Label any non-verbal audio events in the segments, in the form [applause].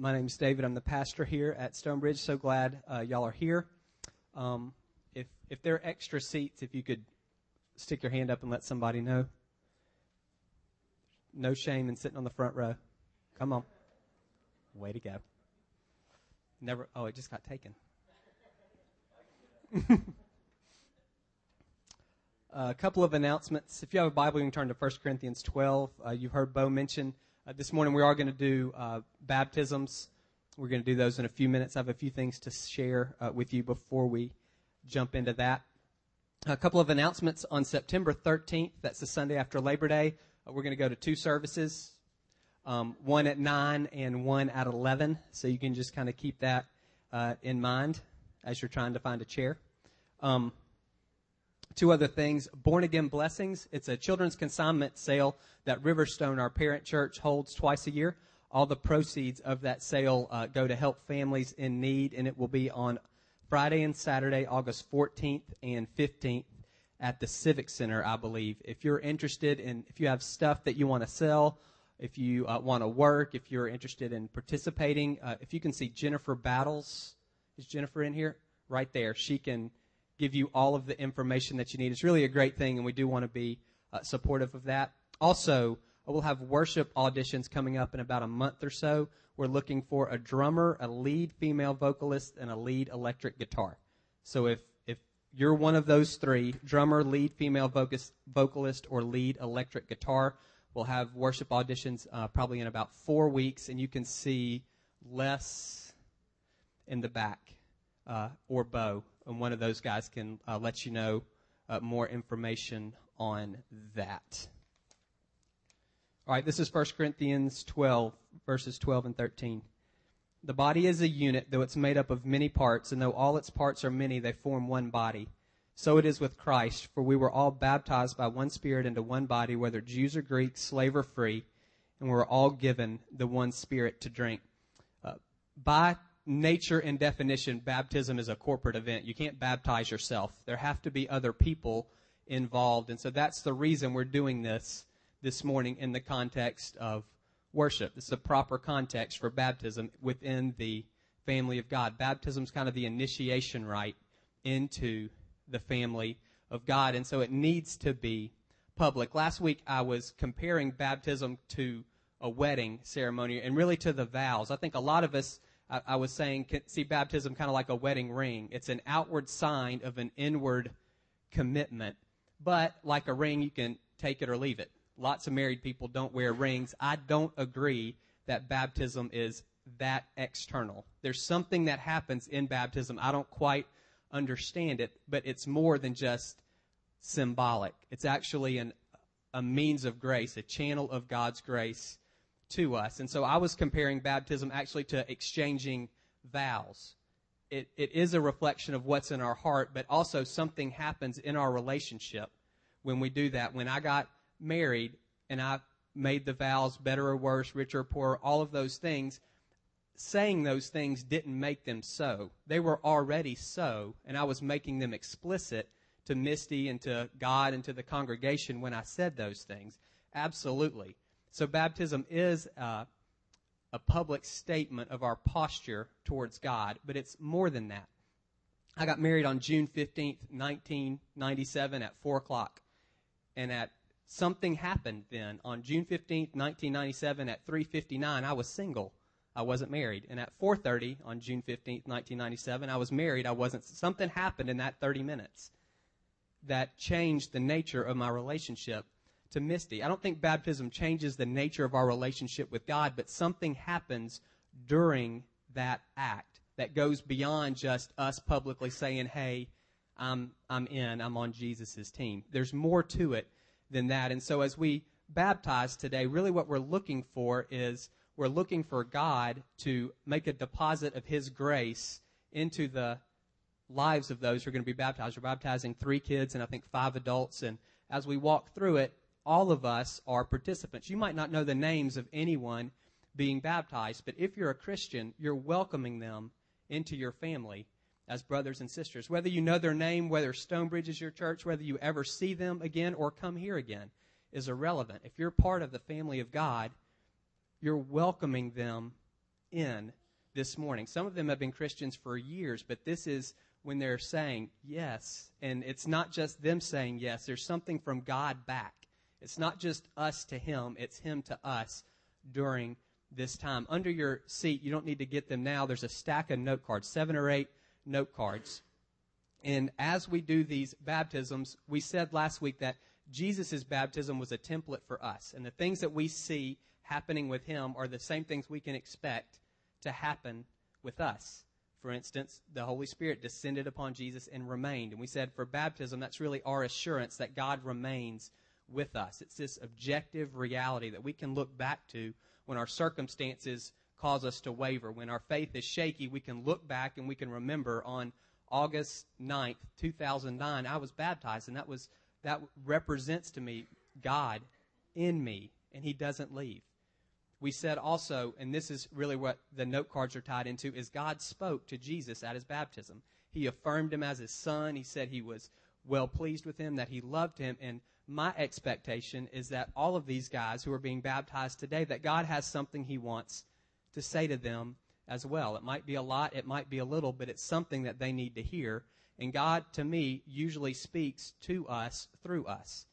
My name is David. I'm the pastor here at Stonebridge. So glad uh, y'all are here. Um, if if there are extra seats, if you could stick your hand up and let somebody know. No shame in sitting on the front row. Come on. Way to go. Never. Oh, it just got taken. [laughs] a couple of announcements. If you have a Bible, you can turn to 1 Corinthians 12. Uh, you've heard Bo mention uh, this morning we are going to do uh, baptisms. We're going to do those in a few minutes. I have a few things to share uh, with you before we jump into that. A couple of announcements on September 13th. That's the Sunday after Labor Day. Uh, we're going to go to two services, um, one at 9 and one at 11. So you can just kind of keep that uh, in mind as you're trying to find a chair. Um, two other things. Born Again Blessings. It's a children's consignment sale that Riverstone, our parent church, holds twice a year. All the proceeds of that sale uh, go to help families in need, and it will be on Friday and Saturday, August 14th and 15th at the Civic Center, I believe. If you're interested in, if you have stuff that you want to sell, if you uh, want to work, if you're interested in participating, uh, if you can see Jennifer Battles, is Jennifer in here? Right there. She can give you all of the information that you need. It's really a great thing, and we do want to be uh, supportive of that. Also, we'll have worship auditions coming up in about a month or so. We're looking for a drummer, a lead female vocalist, and a lead electric guitar. So if if you're one of those three, drummer, lead female vocus, vocalist, or lead electric guitar, we'll have worship auditions uh, probably in about four weeks, and you can see Les in the back uh, or Bo and one of those guys can uh, let you know uh, more information on that. All right, this is 1 Corinthians 12, verses 12 and 13. The body is a unit, though it's made up of many parts, and though all its parts are many, they form one body. So it is with Christ, for we were all baptized by one Spirit into one body, whether Jews or Greeks, slave or free, and we were all given the one Spirit to drink. Uh, by nature and definition, baptism is a corporate event. You can't baptize yourself. There have to be other people involved. And so that's the reason we're doing this this morning in the context of worship. This is a proper context for baptism within the family of God. Baptism is kind of the initiation rite into the family of God. And so it needs to be public. Last week I was comparing baptism to a wedding ceremony and really to the vows. I think a lot of us I, I was saying, see baptism kind of like a wedding ring. It's an outward sign of an inward commitment. But like a ring, you can take it or leave it. Lots of married people don't wear rings. I don't agree that baptism is that external. There's something that happens in baptism. I don't quite understand it, but it's more than just symbolic. It's actually an, a means of grace, a channel of God's grace to us. And so I was comparing baptism actually to exchanging vows. It, it is a reflection of what's in our heart, but also something happens in our relationship when we do that. When I got married and I made the vows better or worse, richer or poorer, all of those things, saying those things didn't make them so. They were already so, and I was making them explicit to Misty and to God and to the congregation when I said those things. Absolutely. So baptism is uh, a public statement of our posture towards God, but it's more than that. I got married on June 15th, 1997 at 4 o'clock. And at something happened then. On June 15th, 1997 at 3.59, I was single. I wasn't married. And at 4.30 on June 15th, 1997, I was married. I wasn't. Something happened in that 30 minutes that changed the nature of my relationship to Misty. I don't think baptism changes the nature of our relationship with God, but something happens during that act that goes beyond just us publicly saying, hey, I'm, I'm in, I'm on Jesus' team. There's more to it than that. And so as we baptize today, really what we're looking for is we're looking for God to make a deposit of His grace into the lives of those who are going to be baptized. We're baptizing three kids and I think five adults. And as we walk through it, all of us are participants. You might not know the names of anyone being baptized, but if you're a Christian, you're welcoming them into your family as brothers and sisters. Whether you know their name, whether Stonebridge is your church, whether you ever see them again or come here again is irrelevant. If you're part of the family of God, you're welcoming them in this morning. Some of them have been Christians for years, but this is when they're saying yes. And it's not just them saying yes, there's something from God back. It's not just us to Him, it's Him to us during this time. Under your seat, you don't need to get them now. There's a stack of note cards, seven or eight note cards. And as we do these baptisms, we said last week that Jesus' baptism was a template for us. And the things that we see happening with him are the same things we can expect to happen with us. For instance, the Holy Spirit descended upon Jesus and remained. And we said for baptism, that's really our assurance that God remains with us. It's this objective reality that we can look back to when our circumstances cause us to waver. When our faith is shaky, we can look back and we can remember on August 9th, 2009, I was baptized, and that was that represents to me God in me, and He doesn't leave. We said also, and this is really what the note cards are tied into, is God spoke to Jesus at his baptism. He affirmed him as his son. He said he was well pleased with him, that he loved him, and my expectation is that all of these guys who are being baptized today, that God has something He wants to say to them as well. It might be a lot, it might be a little, but it's something that they need to hear. And God, to me, usually speaks to us through us.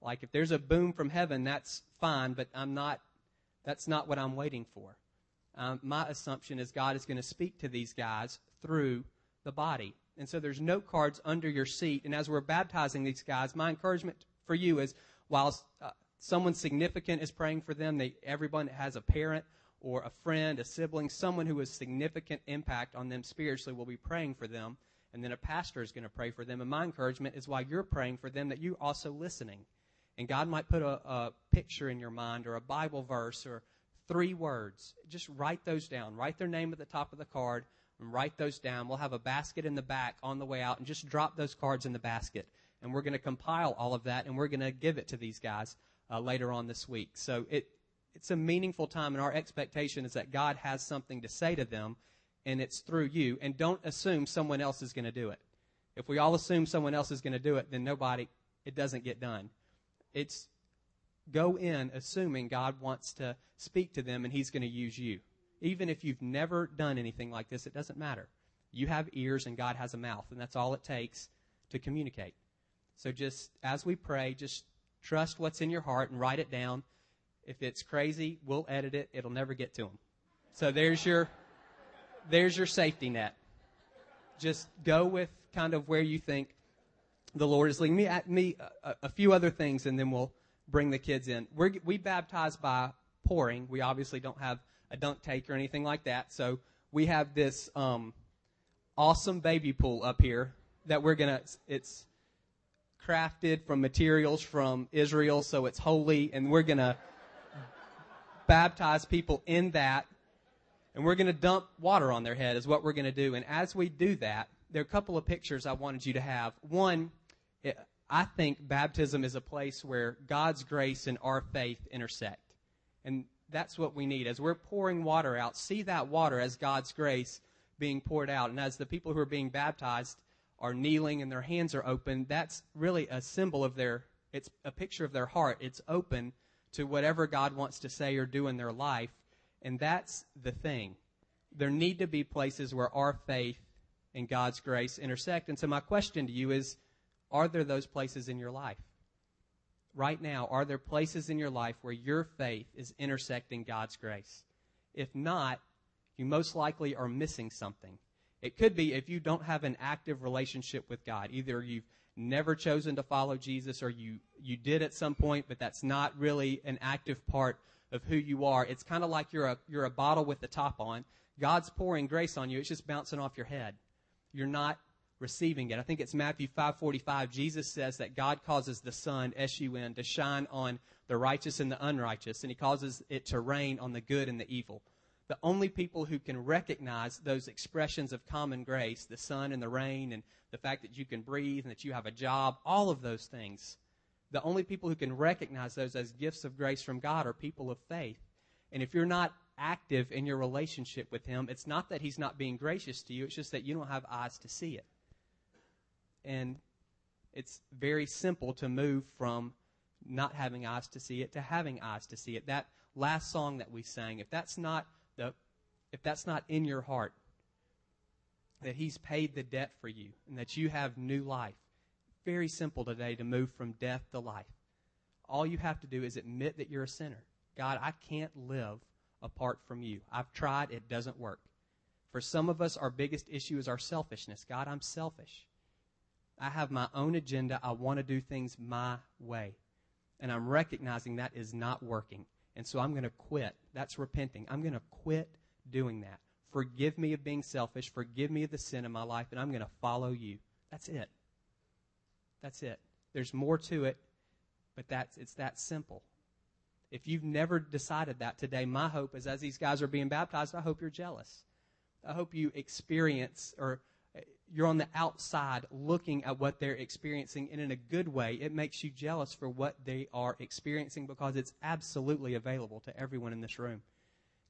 Like if there's a boom from heaven, that's fine, but I'm not, that's not what I'm waiting for. Um, my assumption is God is going to speak to these guys through the body. And so there's note cards under your seat. And as we're baptizing these guys, my encouragement for you is while uh, someone significant is praying for them, they, everyone has a parent or a friend, a sibling, someone who has significant impact on them spiritually will be praying for them. And then a pastor is going to pray for them. And my encouragement is while you're praying for them, that you're also listening. And God might put a, a picture in your mind or a Bible verse or three words. Just write those down. Write their name at the top of the card and write those down. We'll have a basket in the back on the way out and just drop those cards in the basket and we're going to compile all of that and we're going to give it to these guys uh, later on this week. So it it's a meaningful time, and our expectation is that God has something to say to them, and it's through you. And don't assume someone else is going to do it. If we all assume someone else is going to do it, then nobody it doesn't get done. It's go in assuming God wants to speak to them and He's going to use you. Even if you've never done anything like this, it doesn't matter. You have ears and God has a mouth, and that's all it takes to communicate. So just as we pray, just trust what's in your heart and write it down. If it's crazy, we'll edit it. It'll never get to them. So there's your there's your safety net. Just go with kind of where you think the Lord is leading me. At me a, a few other things, and then we'll bring the kids in. We're, we baptize by pouring. We obviously don't have a dunk tank or anything like that. So we have this um, awesome baby pool up here that we're gonna. It's crafted from materials from Israel, so it's holy, and we're going to baptize people in that, and we're going to dump water on their head, is what we're going to do. And as we do that, there are a couple of pictures I wanted you to have. One, it, I think baptism is a place where God's grace and our faith intersect. And that's what we need. As we're pouring water out, see that water as God's grace being poured out. And as the people who are being baptized are kneeling and their hands are open, that's really a symbol of their, it's a picture of their heart. It's open to whatever God wants to say or do in their life. And that's the thing. There need to be places where our faith and God's grace intersect. And so my question to you is, are there those places in your life? Right now, are there places in your life where your faith is intersecting God's grace? If not, you most likely are missing something. It could be if you don't have an active relationship with God. Either you've never chosen to follow Jesus or you, you did at some point, but that's not really an active part of who you are. It's kind of like you're a, you're a bottle with the top on. God's pouring grace on you. It's just bouncing off your head. You're not receiving it. I think it's Matthew 5:45. Jesus says that God causes the sun, S-U-N, to shine on the righteous and the unrighteous, and he causes it to rain on the good and the evil the only people who can recognize those expressions of common grace, the sun and the rain, and the fact that you can breathe and that you have a job, all of those things, the only people who can recognize those as gifts of grace from God are people of faith. And if you're not active in your relationship with Him, it's not that He's not being gracious to you, it's just that you don't have eyes to see it. And it's very simple to move from not having eyes to see it to having eyes to see it. That last song that we sang, if that's not if that's not in your heart, that He's paid the debt for you and that you have new life, very simple today to move from death to life. All you have to do is admit that you're a sinner. God, I can't live apart from you. I've tried, it doesn't work. For some of us, our biggest issue is our selfishness. God, I'm selfish. I have my own agenda. I want to do things my way. And I'm recognizing that is not working. And so I'm going to quit. That's repenting. I'm going to quit doing that. Forgive me of being selfish. Forgive me of the sin in my life, and I'm going to follow you. That's it. That's it. There's more to it, but that's it's that simple. If you've never decided that today, my hope is as these guys are being baptized, I hope you're jealous. I hope you experience or you're on the outside looking at what they're experiencing, and in a good way, it makes you jealous for what they are experiencing because it's absolutely available to everyone in this room.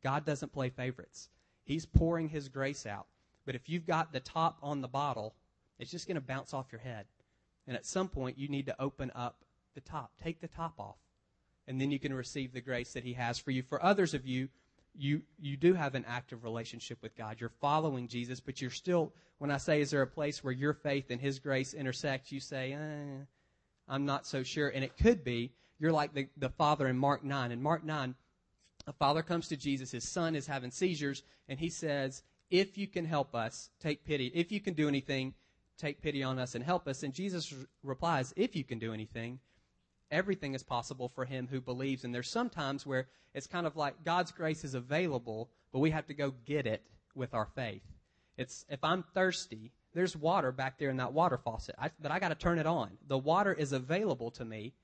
God doesn't play favorites. He's pouring His grace out. But if you've got the top on the bottle, it's just going to bounce off your head. And at some point, you need to open up the top. Take the top off. And then you can receive the grace that He has for you. For others of you, you you do have an active relationship with God. You're following Jesus, but you're still. When I say, is there a place where your faith and His grace intersect? You say, eh, I'm not so sure. And it could be you're like the the father in Mark nine. In Mark nine, a father comes to Jesus. His son is having seizures, and he says, "If you can help us, take pity. If you can do anything, take pity on us and help us." And Jesus replies, "If you can do anything." Everything is possible for him who believes. And there's some times where it's kind of like God's grace is available, but we have to go get it with our faith. It's if I'm thirsty, there's water back there in that water faucet, I, but I got to turn it on. The water is available to me,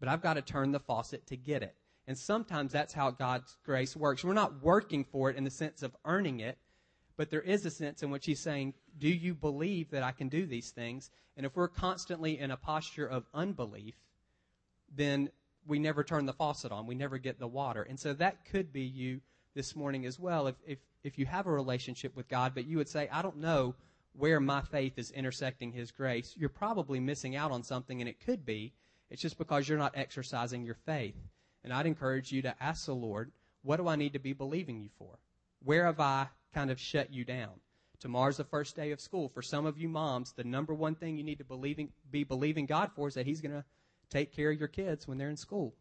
but I've got to turn the faucet to get it. And sometimes that's how God's grace works. We're not working for it in the sense of earning it, but there is a sense in which He's saying, Do you believe that I can do these things? And if we're constantly in a posture of unbelief, then we never turn the faucet on. We never get the water. And so that could be you this morning as well. If, if, if you have a relationship with God, but you would say, I don't know where my faith is intersecting His grace, you're probably missing out on something, and it could be. It's just because you're not exercising your faith. And I'd encourage you to ask the Lord, what do I need to be believing you for? Where have I kind of shut you down? Tomorrow's the first day of school. For some of you moms, the number one thing you need to believing, be believing God for is that He's going to take care of your kids when they're in school.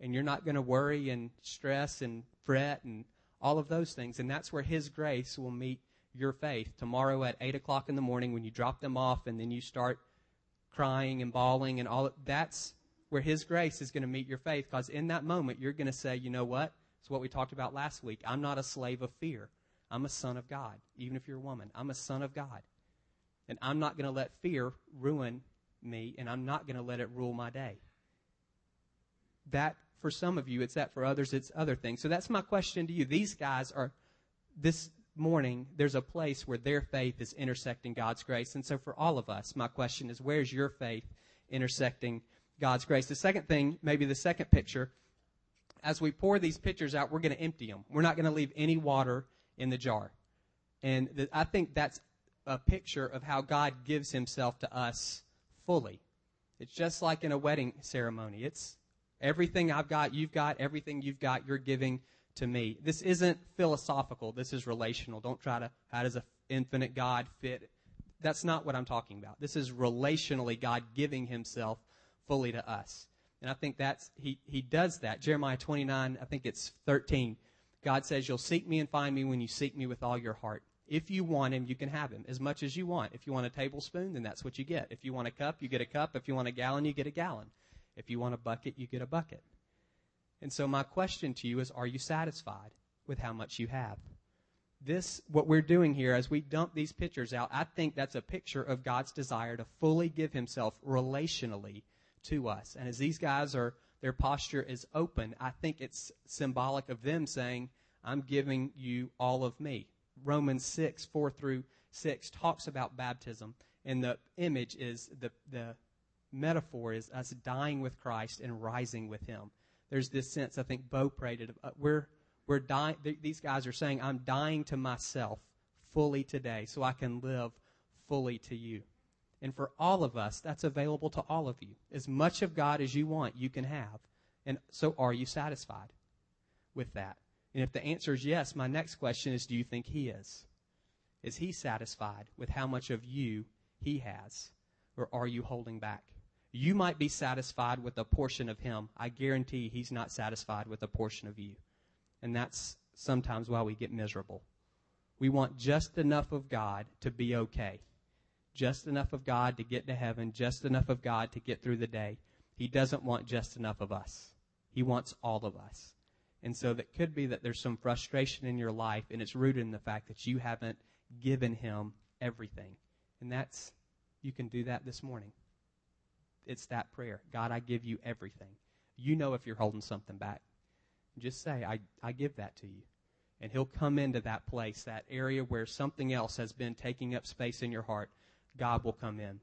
And you're not going to worry and stress and fret and all of those things. And that's where His grace will meet your faith. Tomorrow at 8 o'clock in the morning when you drop them off and then you start crying and bawling and all, that's where His grace is going to meet your faith. Because in that moment, you're going to say, you know what? It's what we talked about last week. I'm not a slave of fear. I'm a son of God. Even if you're a woman, I'm a son of God. And I'm not going to let fear ruin me, and I'm not going to let it rule my day. That, for some of you, it's that. For others, it's other things. So that's my question to you. These guys are, this morning, there's a place where their faith is intersecting God's grace. And so for all of us, my question is, where's your faith intersecting God's grace? The second thing, maybe the second picture, as we pour these pitchers out, we're going to empty them. We're not going to leave any water in the jar. And th- I think that's a picture of how God gives himself to us fully. It's just like in a wedding ceremony. It's everything I've got, you've got, everything you've got, you're giving to me. This isn't philosophical. This is relational. Don't try to, how does an infinite God fit? That's not what I'm talking about. This is relationally God giving himself fully to us. And I think that's, he, he does that. Jeremiah 29, I think it's 13. God says, You'll seek me and find me when you seek me with all your heart. If you want him, you can have him as much as you want. If you want a tablespoon, then that's what you get. If you want a cup, you get a cup. If you want a gallon, you get a gallon. If you want a bucket, you get a bucket. And so my question to you is, are you satisfied with how much you have? This, what we're doing here as we dump these pictures out, I think that's a picture of God's desire to fully give himself relationally to us. And as these guys are, their posture is open, I think it's symbolic of them saying, I'm giving you all of me. Romans 6, 4 through 6 talks about baptism. And the image is the, the metaphor is us dying with Christ and rising with Him. There's this sense, I think Bo prayed it. Uh, we're, we're dying, th- these guys are saying, I'm dying to myself fully today so I can live fully to you. And for all of us, that's available to all of you. As much of God as you want, you can have. And so are you satisfied with that? And if the answer is yes, my next question is do you think He is? Is He satisfied with how much of you He has? Or are you holding back? You might be satisfied with a portion of Him. I guarantee He's not satisfied with a portion of you. And that's sometimes why we get miserable. We want just enough of God to be okay. Just enough of God to get to heaven, just enough of God to get through the day. He doesn't want just enough of us. He wants all of us. And so that could be that there's some frustration in your life, and it's rooted in the fact that you haven't given Him everything. And that's, you can do that this morning. It's that prayer God, I give you everything. You know if you're holding something back. Just say, I, I give that to you. And He'll come into that place, that area where something else has been taking up space in your heart. God will come in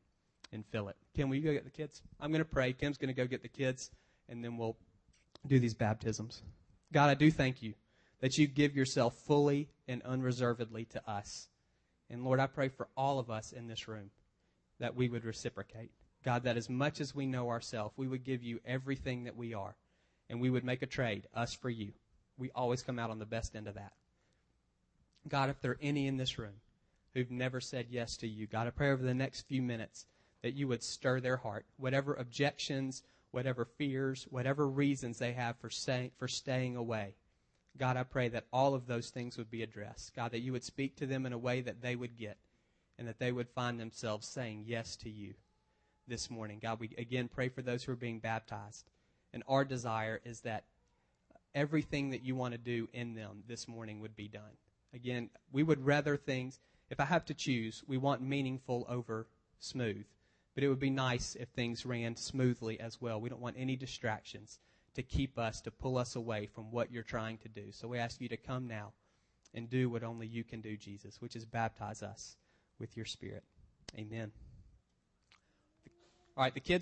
and fill it. Kim, will you go get the kids? I'm going to pray. Kim's going to go get the kids, and then we'll do these baptisms. God, I do thank you that you give yourself fully and unreservedly to us. And Lord, I pray for all of us in this room that we would reciprocate. God, that as much as we know ourselves, we would give you everything that we are, and we would make a trade, us for you. We always come out on the best end of that. God, if there are any in this room who've never said yes to you, God, I pray over the next few minutes that you would stir their heart. Whatever objections, whatever fears, whatever reasons they have for, say, for staying away, God, I pray that all of those things would be addressed. God, that you would speak to them in a way that they would get and that they would find themselves saying yes to you this morning. God, we again pray for those who are being baptized. And our desire is that everything that you want to do in them this morning would be done. Again, we would rather things, if I have to choose, we want meaningful over smooth. But it would be nice if things ran smoothly as well. We don't want any distractions to keep us, to pull us away from what you're trying to do. So we ask you to come now and do what only you can do, Jesus, which is baptize us with your Spirit. Amen. All right, the kids